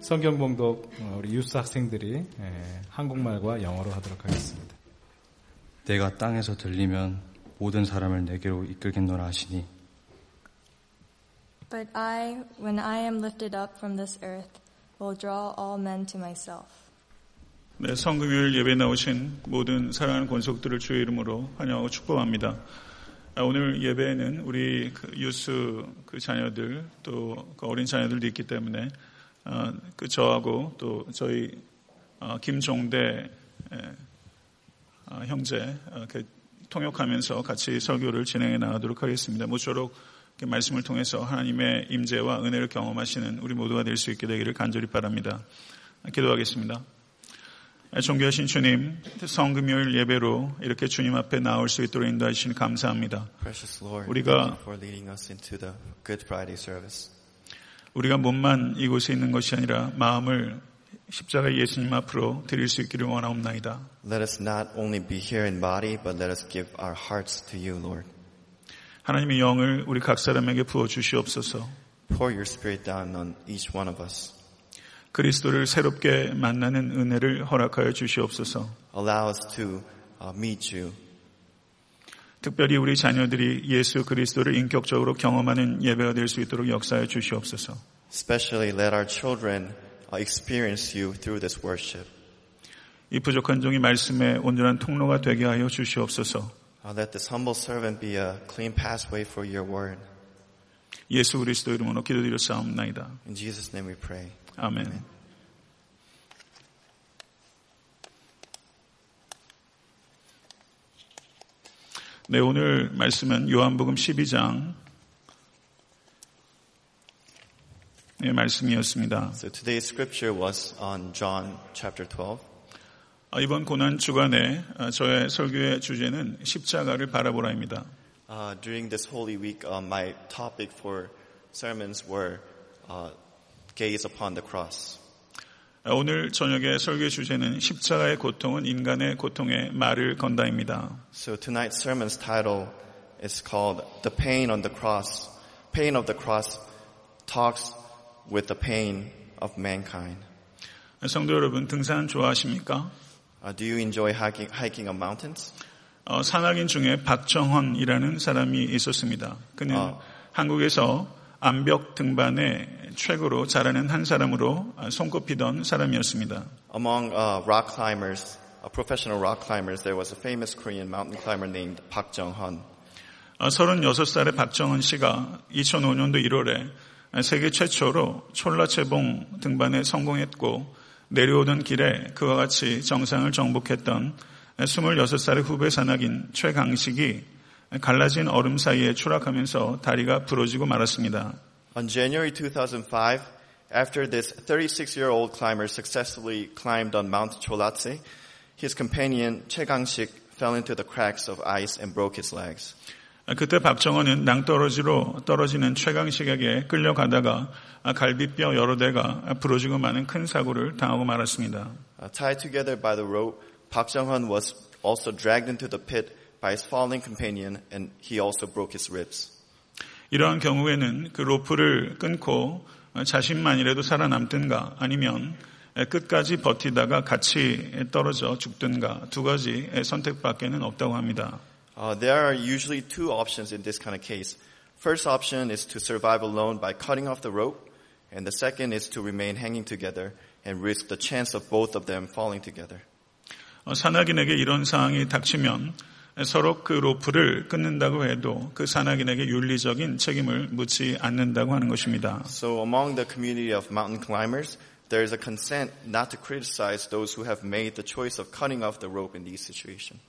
성경 봉독 어, 우리 유스 학생들이 예, 한국말과 영어로 하도록 하겠습니다. 내가 땅에서 들리면 모든 사람을 내게로 이끌겠노라 하시니 But I, when I am lifted up from this earth, will draw all men to myself. 네, 성금요일 예배 나오신 모든 사랑하는 권속들을 주의 이름으로 환영하고 축복합니다. 아, 오늘 예배에는 우리 그 유스 그 자녀들 또 그 어린 자녀들도 있기 때문에 아, 그 저하고 또 저희 아, 김종대 에, 아, 형제 통역하면서 같이 설교를 진행해 나가도록 하겠습니다. 모쪼록 말씀을 통해서 하나님의 임재와 은혜를 경험하시는 우리 모두가 될 수 있게 되기를 간절히 바랍니다. 아, 기도하겠습니다. 존귀하신 주님, 성금요일 예배로 이렇게 주님 앞에 나올 수 있도록 인도하시니 감사합니다. 우리가- 우리가 몸만 이곳에 있는 것이 아니라 마음을 십자가 예수님 앞으로 드릴 수 있기를 원하옵나이다. Let us not only be here in body, but let us give our hearts to you, Lord. 하나님의 영을 우리 각 사람에게 부어 주시옵소서. Pour your Spirit down on each one of us. 그리스도를 새롭게 만나는 은혜를 허락하여 주시옵소서. Allow us to uh, meet you. 특별히 우리 자녀들이 예수 그리스도를 인격적으로 경험하는 예배가 될 수 있도록 역사해 주시옵소서. Especially let our children uh, experience you through this worship. 이 부족한 종이 말씀의 온전한 통로가 되게 하여 주시옵소서. Uh, let this humble servant be a clean pathway for your word. 예수 그리스도 이름으로 기도드렸사옵나이다. In Jesus' name we pray. 아멘. 네, 오늘 말씀은 요한복음 12장 의 말씀이었습니다. So today's scripture was on John chapter 12. 아, 이번 고난 주간에 아, 저의 설교의 주제는 십자가를 바라보라입니다. Uh, during this Holy Week, uh, my topic for sermons were uh, gaze upon the cross. 아, 오늘 저녁의 설교의 주제는 십자가의 고통은 인간의 고통에 말을 건다입니다. So tonight's sermon's title is called "The Pain on the Cross." Pain of the cross talks with the pain of mankind. 아, 성도 여러분 등산 좋아하십니까? Uh, do you enjoy hiking, hiking up mountains? 어, 산악인 중에 박정헌이라는 사람이 있었습니다. 그는 아. 한국에서 암벽 등반에 최고로 잘하는 한 사람으로 아, 손꼽히던 사람이었습니다. Among uh, rock climbers, uh, professional rock climbers, there was a famous Korean mountain climber named Park Jung-hun. 어, 36살의 박정헌 씨가 2005년도 1월에 세계 최초로 촐라체봉 등반에 성공했고 내려오던 길에 그와 같이 정상을 정복했던 26살의 후배 산악인 최강식이 갈라진 얼음 사이에 추락하면서 다리가 부러지고 말았습니다. On January 2005, after this 36-year-old climber successfully climbed on Mount Cholatse, his companion Gang-sik fell into the cracks of ice and broke his legs. 그때 박정헌은 낭떠러지로 떨어지는 최강식에게 끌려가다가 갈비뼈 여러 대가 부러지고 마는 큰 사고를 당하고 말았습니다. Uh, tied together by the rope, Jung-hun was also dragged into the pit by his falling companion and he also broke his ribs. 이러한 경우에는 그 로프를 끊고 자신만이라도 살아남든가 아니면 끝까지 버티다가 같이 떨어져 죽든가 두 가지 선택밖에는 없다고 합니다. Uh, there are usually two options in this kind of case. First option is to survive alone by cutting off the rope, and the second is to remain hanging together and risk the chance of both of them falling together. 어, 산악인에게 이런 상황이 닥치면 서로 그 로프를 끊는다고 해도 그 산악인에게 윤리적인 책임을 묻지 않는다고 하는 것입니다. So among the community of mountain climbers, there is a consent not to criticize those who have made the choice of cutting off the rope in these situations.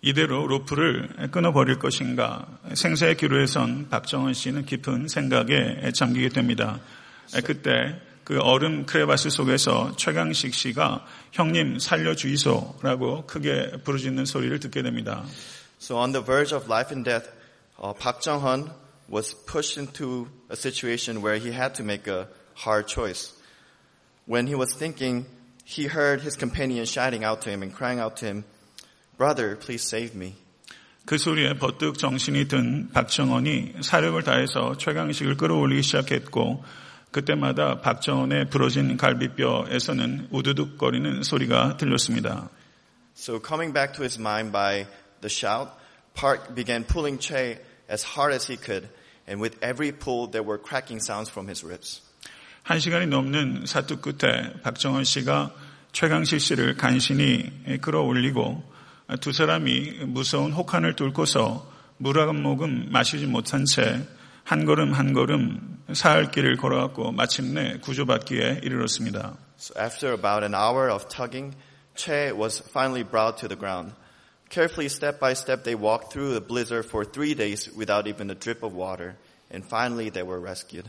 이대로 로프를 끊어버릴 것인가 생사의 기로에 선 박정원 씨는 깊은 생각에 잠기게 됩니다. 그때 그 얼음 크레바스 속에서 최강식 씨가 형님 살려주이소라고 크게 부르짖는 소리를 듣게 됩니다. So on the verge of life and death, uh, Park Jung-hun was pushed into a situation where he had to make a hard choice. When he was thinking, he heard his companion shouting out to him and crying out to him, Brother, please save me. 그 소리에 버뜩 정신이 든 박정원이 사력을 다해서 최강식을 끌어올리기 시작했고 그때마다 박정원의 부러진 갈비뼈에서는 우두둑거리는 소리가 들렸습니다. So coming back to his mind by the shout, Park began pulling Che as hard as he could, and with every pull there were cracking sounds from his ribs. 한 시간이 넘는 사투 끝에 박정원 씨가 최강식 씨를 간신히 끌어올리고 두 사람이 무서운 혹한을 뚫고서 물 한 모금 마시지 못한 채 한 걸음 한 걸음 사흘 길을 걸어갔고 마침내 구조받기에 이르렀습니다. So after about an hour of tugging, Che was finally brought to the ground. Carefully, step by step, they walked through the blizzard for three days without even a drip of water, and finally they were rescued.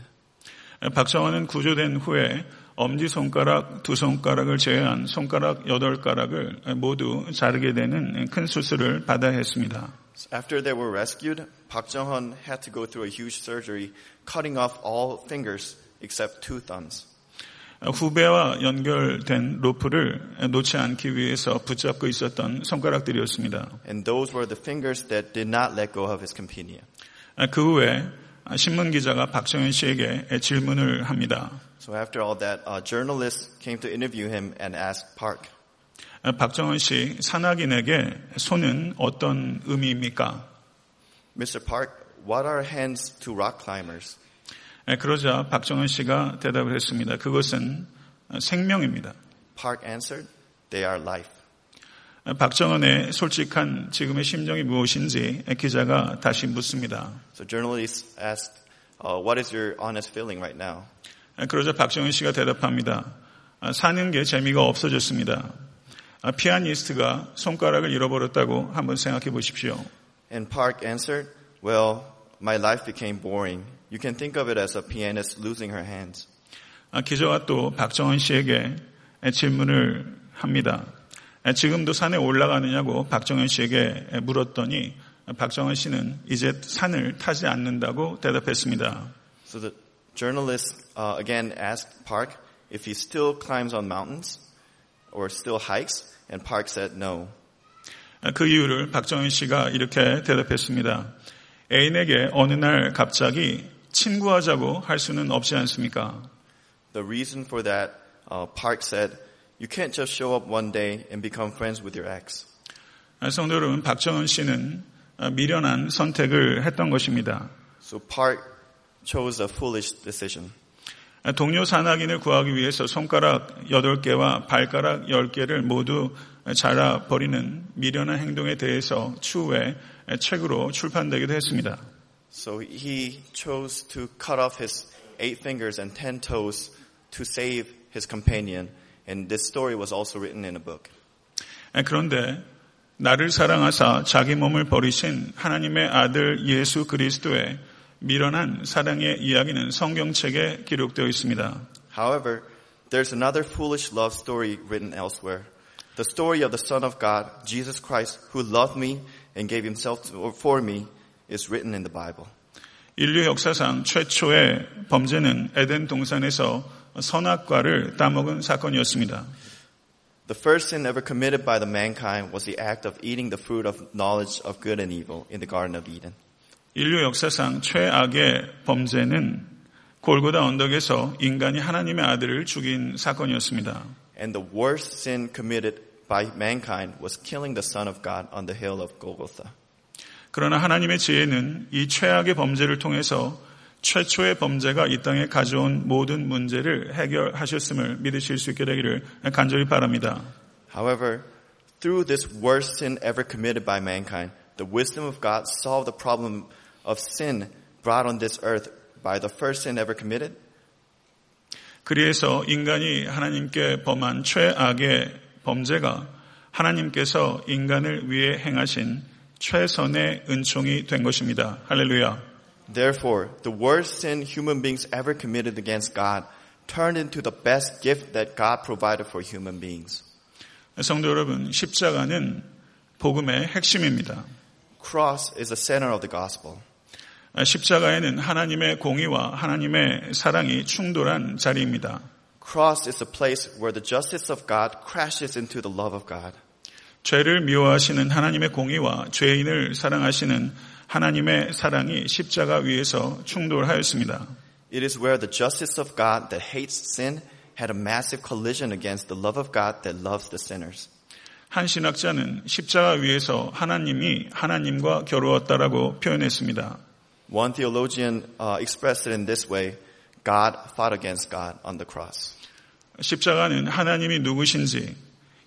박정원은 구조된 후에 엄지 손가락 두 손가락을 제외한 손가락 여덟 가락을 모두 자르게 되는 큰 수술을 받아야 했습니다. So after they were rescued, Park Jong-hun had to go through a huge surgery, cutting off all fingers except two thumbs. 후배와 연결된 로프를 놓지 않기 위해서 붙잡고 있었던 손가락들이었습니다. And those were the fingers that did not let go of his companion. 그 후에 신문 기자가 박정현 씨에게 질문을 합니다. So after all that, a journalist came to interview him and asked Park, 박정원 씨, 산악인에게 손은 어떤 의미입니까? Mr. Park, what are hands to rock climbers? 그러자 박정원 씨가 대답을 했습니다. 그것은 생명입니다. Park answered, they are life. 박정원의 솔직한 지금의 심정이 무엇인지 기자가 다시 묻습니다. So journalist asked, uh, what is your honest feeling right now? 그러자 박정원 씨가 대답합니다. 사는 게 재미가 없어졌습니다. 피아니스트가 손가락을 잃어버렸다고 한번 생각해 보십시오. And Park answered, well, my life became boring. You can think of it as a pianist losing her hands. 기자가 또 박정원 씨에게 질문을 합니다. 지금도 산에 올라가느냐고 박정원 씨에게 물었더니 박정원 씨는 이제 산을 타지 않는다고 대답했습니다. So the journalist uh, again asked Park if he still climbs on mountains or still hikes, and Park said no. 그 이유를 박정현 씨가 이렇게 대답했습니다. 애인에게 어느 날 갑자기 친구하자고 할 수는 없지 않습니까? The reason for that, uh, Park said, you can't just show up one day and become friends with your ex. 성도 여러분, 박정은 씨는 미련한 선택을 했던 것입니다. So Park chose a foolish decision. 동료 산악인을 구하기 위해서 손가락 8개와 발가락 10개를 모두 잘라버리는 미련한 행동에 대해서 추후에 책으로 출판되기도 했습니다. So he chose to cut off his eight fingers and ten toes to save his companion, and this story was also written in a book. 그런데 나를 사랑하사 자기 몸을 버리신 하나님의 아들 예수 그리스도의 미련한 사랑의 이야기는 성경책에 기록되어 있습니다. However, there's another foolish love story written elsewhere. The story of the Son of God, Jesus Christ, who loved me and gave himself for me, is written in the Bible. 인류 역사상 최초의 범죄는 에덴 동산에서 선악과를 따먹은 사건이었습니다. The first sin ever committed by the mankind was the act of eating the fruit of knowledge of good and evil in the Garden of Eden. 인류 역사상 최악의 범죄는 골고다 언덕에서 인간이 하나님의 아들을 죽인 사건이었습니다. And the worst sin committed by mankind was killing the Son of God on the hill of Golgotha. 그러나 하나님의 지혜는 이 최악의 범죄를 통해서 최초의 범죄가 이 땅에 가져온 모든 문제를 해결하셨음을 믿으실 수 있게 되기를 간절히 바랍니다. However, through this worst sin ever committed by mankind, the wisdom of God solved the problem of sin brought on this earth by the first sin ever committed. 그리해서 인간이 하나님께 범한 최악의 범죄가 하나님께서 인간을 위해 행하신 최선의 은총이 된 것입니다. 할렐루야. Therefore, the worst sin human beings ever committed against God turned into the best gift that God provided for human beings. 성도 여러분, 십자가는 복음의 핵심입니다. Cross is the center of the gospel. 십자가에는 하나님의 공의와 하나님의 사랑이 충돌한 자리입니다. Cross is the place where the justice of God crashes into the love of God. 죄를 미워하시는 하나님의 공의와 죄인을 사랑하시는 하나님의 사랑이 십자가 위에서 충돌하였습니다. It is where the justice of God that hates sin had a massive collision against the love of God that loves the sinners. 한 신학자는 십자가 위에서 하나님이 하나님과 겨루었다라고 표현했습니다. One theologian uh, expressed it in this way God fought against God on the cross. 십자가는 하나님이 누구신지,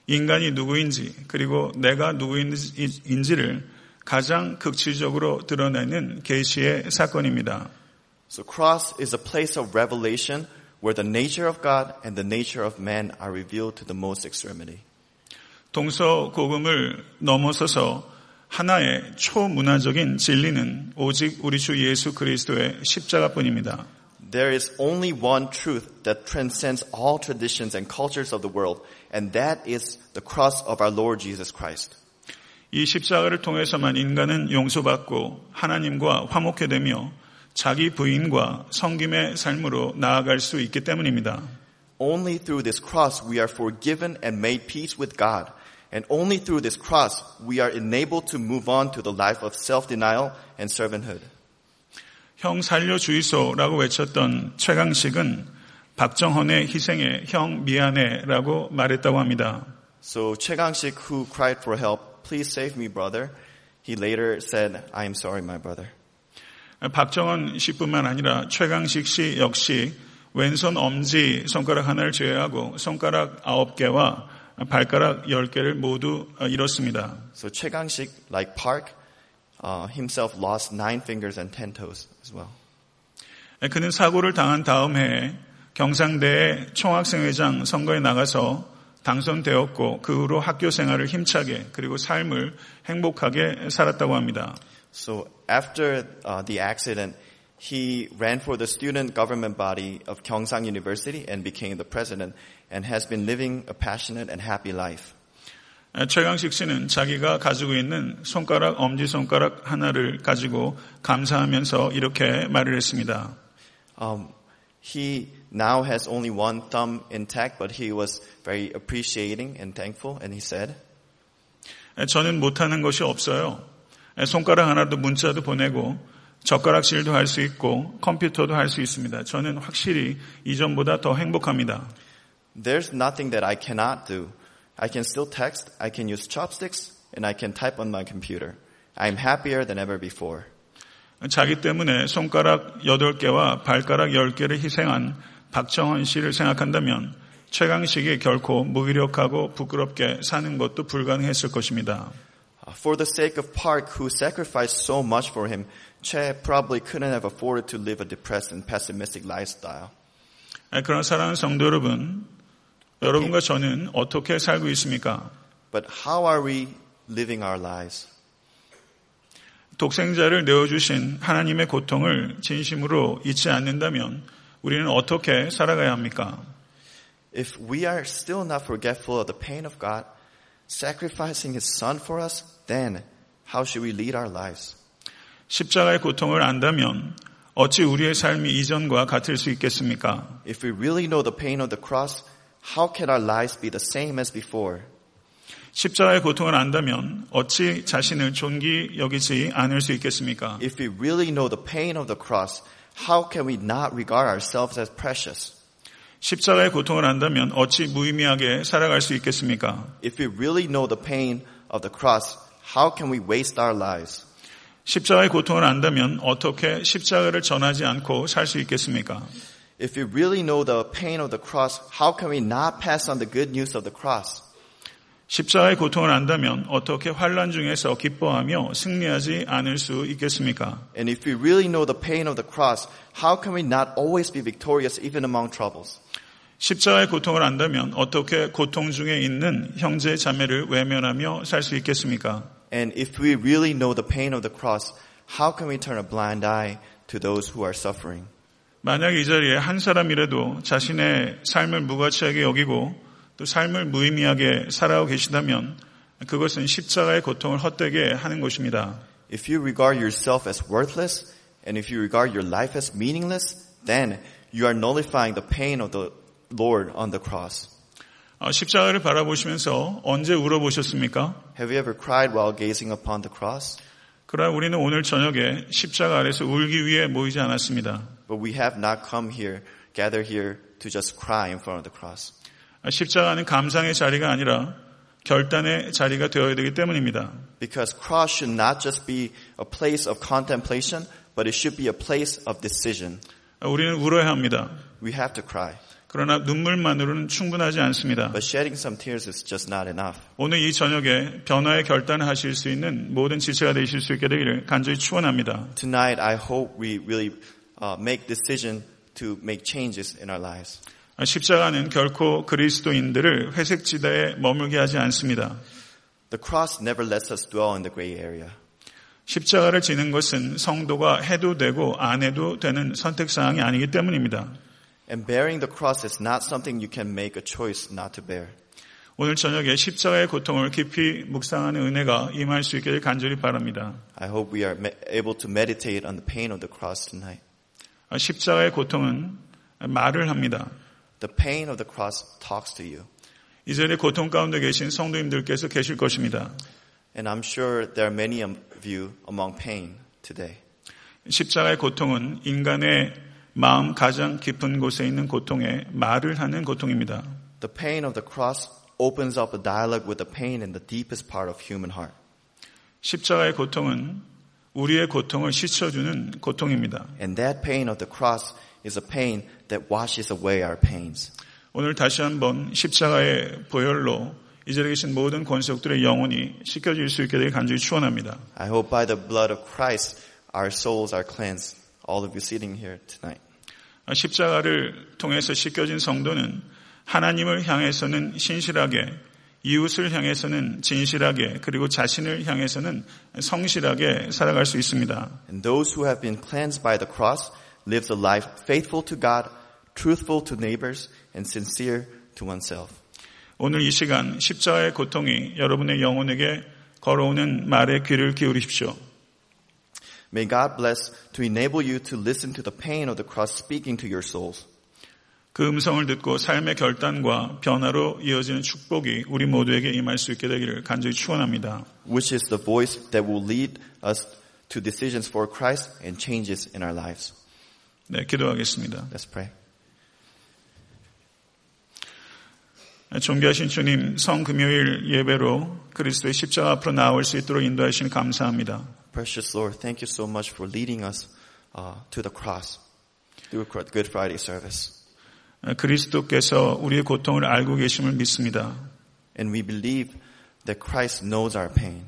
인간이 누구인지, 그리고 내가 누구인지를 가장 극치적으로 드러내는 계시의 사건입니다. So, cross is a place of revelation where the nature of God and the nature of man are revealed to the most extremity. 동서고금을 넘어서서 하나의 초문화적인 진리는 오직 우리 주 예수 그리스도의 십자가뿐입니다. There is only one truth that transcends all traditions and cultures of the world, and that is the cross of our Lord Jesus Christ. 이 십자가를 통해서만 인간은 용서받고 하나님과 화목해 되며 자기 부인과 성김의 삶으로 나아갈 수 있기 때문입니다. Only through this cross we are forgiven and made peace with God. And only through this cross we are enabled to move on to the life of self-denial and servanthood. 형 살려 주이소라고 외쳤던 최강식은 박정헌의 희생에 형 미안해라고 말했다고 합니다. So Gang-sik, who cried for help, please save me, brother, he later said, I am sorry, my brother. 박정헌 씨뿐만 아니라 최강식 씨 역시 왼손 엄지 손가락 하나를 제외하고 손가락 아홉 개와 발가락 열 개를 모두 잃었습니다. So Gang-sik, like Park, uh, himself lost nine fingers and ten toes as well. 그는 사고를 당한 다음 해에 경상대의 총학생회장 선거에 나가서 당선되었고 그 후로 학교 생활을 힘차게 그리고 삶을 행복하게 살았다고 합니다. So after uh, the accident, he ran for the student government body of Gyeongsang University and became the president and has been living a passionate and happy life. 최강식 씨는 자기가 가지고 있는 손가락, 엄지손가락 하나를 가지고 감사하면서 이렇게 말을 했습니다. Um, he now has only one thumb intact, but he was very appreciating and thankful, and he said, 저는 못하는 것이 없어요. 손가락 하나도 문자도 보내고 젓가락질도 할 수 있고 컴퓨터도 할 수 있습니다. 저는 확실히 이전보다 더 행복합니다. There's nothing that I cannot do. I can still text, I can use chopsticks, and I can type on my computer. I'm happier than ever before. 자기 때문에 손가락 8개와 발가락 10개를 희생한 박정헌 씨를 생각한다면 최강식이 결코 무기력하고 부끄럽게 사는 것도 불가능했을 것입니다. For the sake of Park, who sacrificed so much for him, Che probably couldn't have afforded to live a depressed and pessimistic lifestyle. 그런 사랑하는 성도 여러분, 여러분과 저는 어떻게 살고 있습니까? But how are we living our lives? 독생자를 내어주신 하나님의 고통을 진심으로 잊지 않는다면 우리는 어떻게 살아가야 합니까? If we are still not forgetful of the pain of God, sacrificing His Son for us, then how should we lead our lives? 십자가의 고통을 안다면 어찌 우리의 삶이 이전과 같을 수 있겠습니까? If we really know the pain of the cross, how can our lives be the same as before? 십자가의 고통을 안다면 어찌 자신을 존귀 여기지 않을 수 있겠습니까? If we really know the pain of the cross, how can we not regard ourselves as precious? 십자가의 고통을 안다면 어찌 무의미하게 살아갈 수 있겠습니까? If we really know the pain of the cross, how can we waste our lives? 십자가의 고통을 안다면 어떻게 십자가를 전하지 않고 살 수 있겠습니까? If we really know the pain of the cross, how can we not pass on the good news of the cross? 십자가의 고통을 안다면 어떻게 환란 중에서 기뻐하며 승리하지 않을 수 있겠습니까? And if we really know the pain of the cross, how can we not always be victorious even among troubles? 십자가의 고통을 안다면 어떻게 고통 중에 있는 형제 자매를 외면하며 살 수 있겠습니까? And if we really know the pain of the cross, how can we turn a blind eye to those who are suffering? 만약 이 자리에 한 사람이라도 자신의 삶을 무가치하게 여기고 또 삶을 무의미하게 살아오고 계시다면 그것은 십자가의 고통을 헛되게 하는 것입니다. If you regard yourself as worthless, and if you regard your life as meaningless, then you are nullifying the pain of the Lord on the cross. 어, 십자가를 바라보시면서 언제 울어보셨습니까? Have you ever cried while gazing upon the cross? 그러나 우리는 오늘 저녁에 십자가 아래서 울기 위해 모이지 않았습니다. but we have not come here, gather here to just cry in front of the cross. 십자가는 감상의 자리가 아니라 결단의 자리가 되어야 되기 때문입니다. Because cross should not just be a place of contemplation, but it should be a place of decision. 우리는 울어야 합니다. We have to cry. 그러나 눈물만으로는 충분하지 않습니다. But shedding some tears is just not enough. 오늘 이 저녁에 변화의 결단을 하실 수 있는 모든 지체가 되실 수 있게 되기를 간절히 축원합니다. Tonight, I hope we really uh, make decision to make changes in our lives. 십자가는 결코 그리스도인들을 회색 지대에 머물게 하지 않습니다. The cross never lets us dwell in the gray area. 십자가를 지는 것은 성도가 해도 되고 안 해도 되는 선택 사항이 아니기 때문입니다. And bearing the cross is not something you can make a choice not to bear. 오늘 저녁에 십자가의 고통을 깊이 묵상하는 은혜가 임할 수 있기를 간절히 바랍니다. I hope we are able to meditate on the pain of the cross tonight. 십자가의 고통은 말을 합니다. The pain of the cross talks to you. 이 자리에 고통 가운데 계신 성도님들께서 계실 것입니다. And I'm sure there are many of you among pain today. 십자가의 고통은 인간의 마음 가장 깊은 곳에 있는 고통에 말을 하는 고통입니다. The pain of the cross opens up a dialogue with the pain in the deepest part of human heart. 십자가의 고통은 우리의 고통을 씻어주는 고통입니다. And that pain of the cross is a pain that washes away our pains. 오늘 다시 한번 십자가의 보혈로 이 자리에 계신 모든 권속들의 영혼이 씻겨질 수 있게 되길 간절히 축원합니다. I hope by the blood of Christ our souls are cleansed. All of you sitting here tonight. 십자가를 통해서 씻겨진 성도는 하나님을 향해서는 신실하게, 이웃을 향해서는 진실하게, 그리고 자신을 향해서는 성실하게 살아갈 수 있습니다. And those who have been cleansed by the cross lives a life faithful to God, truthful to neighbors, and sincere to oneself. 오늘 이 시간 십자가의 고통이 여러분의 영혼에게 걸어오는 말에 귀를 기울이십시오. May God bless to enable you to listen to the pain of the cross speaking to your souls. 그 음성을 듣고 삶의 결단과 변화로 이어지는 축복이 우리 모두에게 임할 수 있게 되기를 간절히 축원합니다. which is the voice that will lead us to decisions for Christ and changes in our lives. 네, 기도하겠습니다. Let's pray. 존귀하신 주님, 성금요일 예배로 그리스도의 십자가 앞으로 나올 수 있도록 인도하시니 감사합니다. Precious Lord, thank you so much for leading us uh, to the cross through Good Friday service. 그리스도께서 우리의 고통을 알고 계심을 믿습니다. And we believe that Christ knows our pain,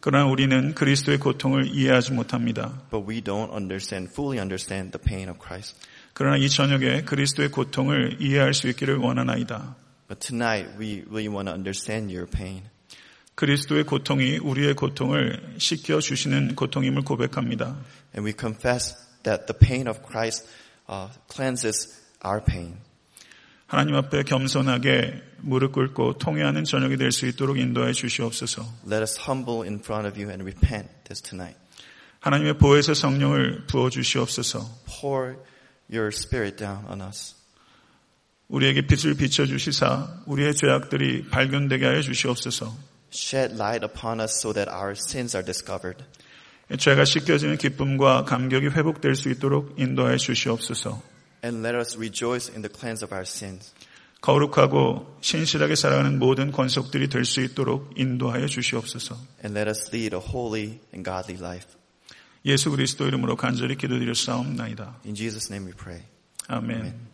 그러나 우리는 그리스도의 고통을 이해하지 못합니다. but we don't understand, fully understand the pain of Christ. 그러나 이 저녁에 그리스도의 고통을 이해할 수 있기를 원하나이다. But tonight we really want to understand your pain. 그리스도의 고통이 우리의 고통을 씻겨 주시는 고통임을 고백합니다. And we confess that the pain of Christ uh, cleanses our pain. 하나님 앞에 겸손하게 무릎 꿇고 통회하는 저녁이 될 수 있도록 인도해 주시옵소서. Let us humble in front of you and repent this tonight. 하나님의 보혜사 성령을 부어 주시옵소서. Pour your spirit down on us. 우리에게 빛을 비춰 주시사 우리의 죄악들이 발견되게 하여 주시옵소서. Shed light upon us so that our sins are discovered. 죄가 씻겨지는 기쁨과 감격이 회복될 수 있도록 인도하여 주시옵소서. And let us rejoice in the cleanse of our sins. 거룩하고 신실하게 살아가는 모든 권속들이 될 수 있도록 인도하여 주시옵소서. And let us lead a holy and godly life. 예수 그리스도 이름으로 간절히 기도드렸사옵나이다. In Jesus' name we pray. 아멘. Amen.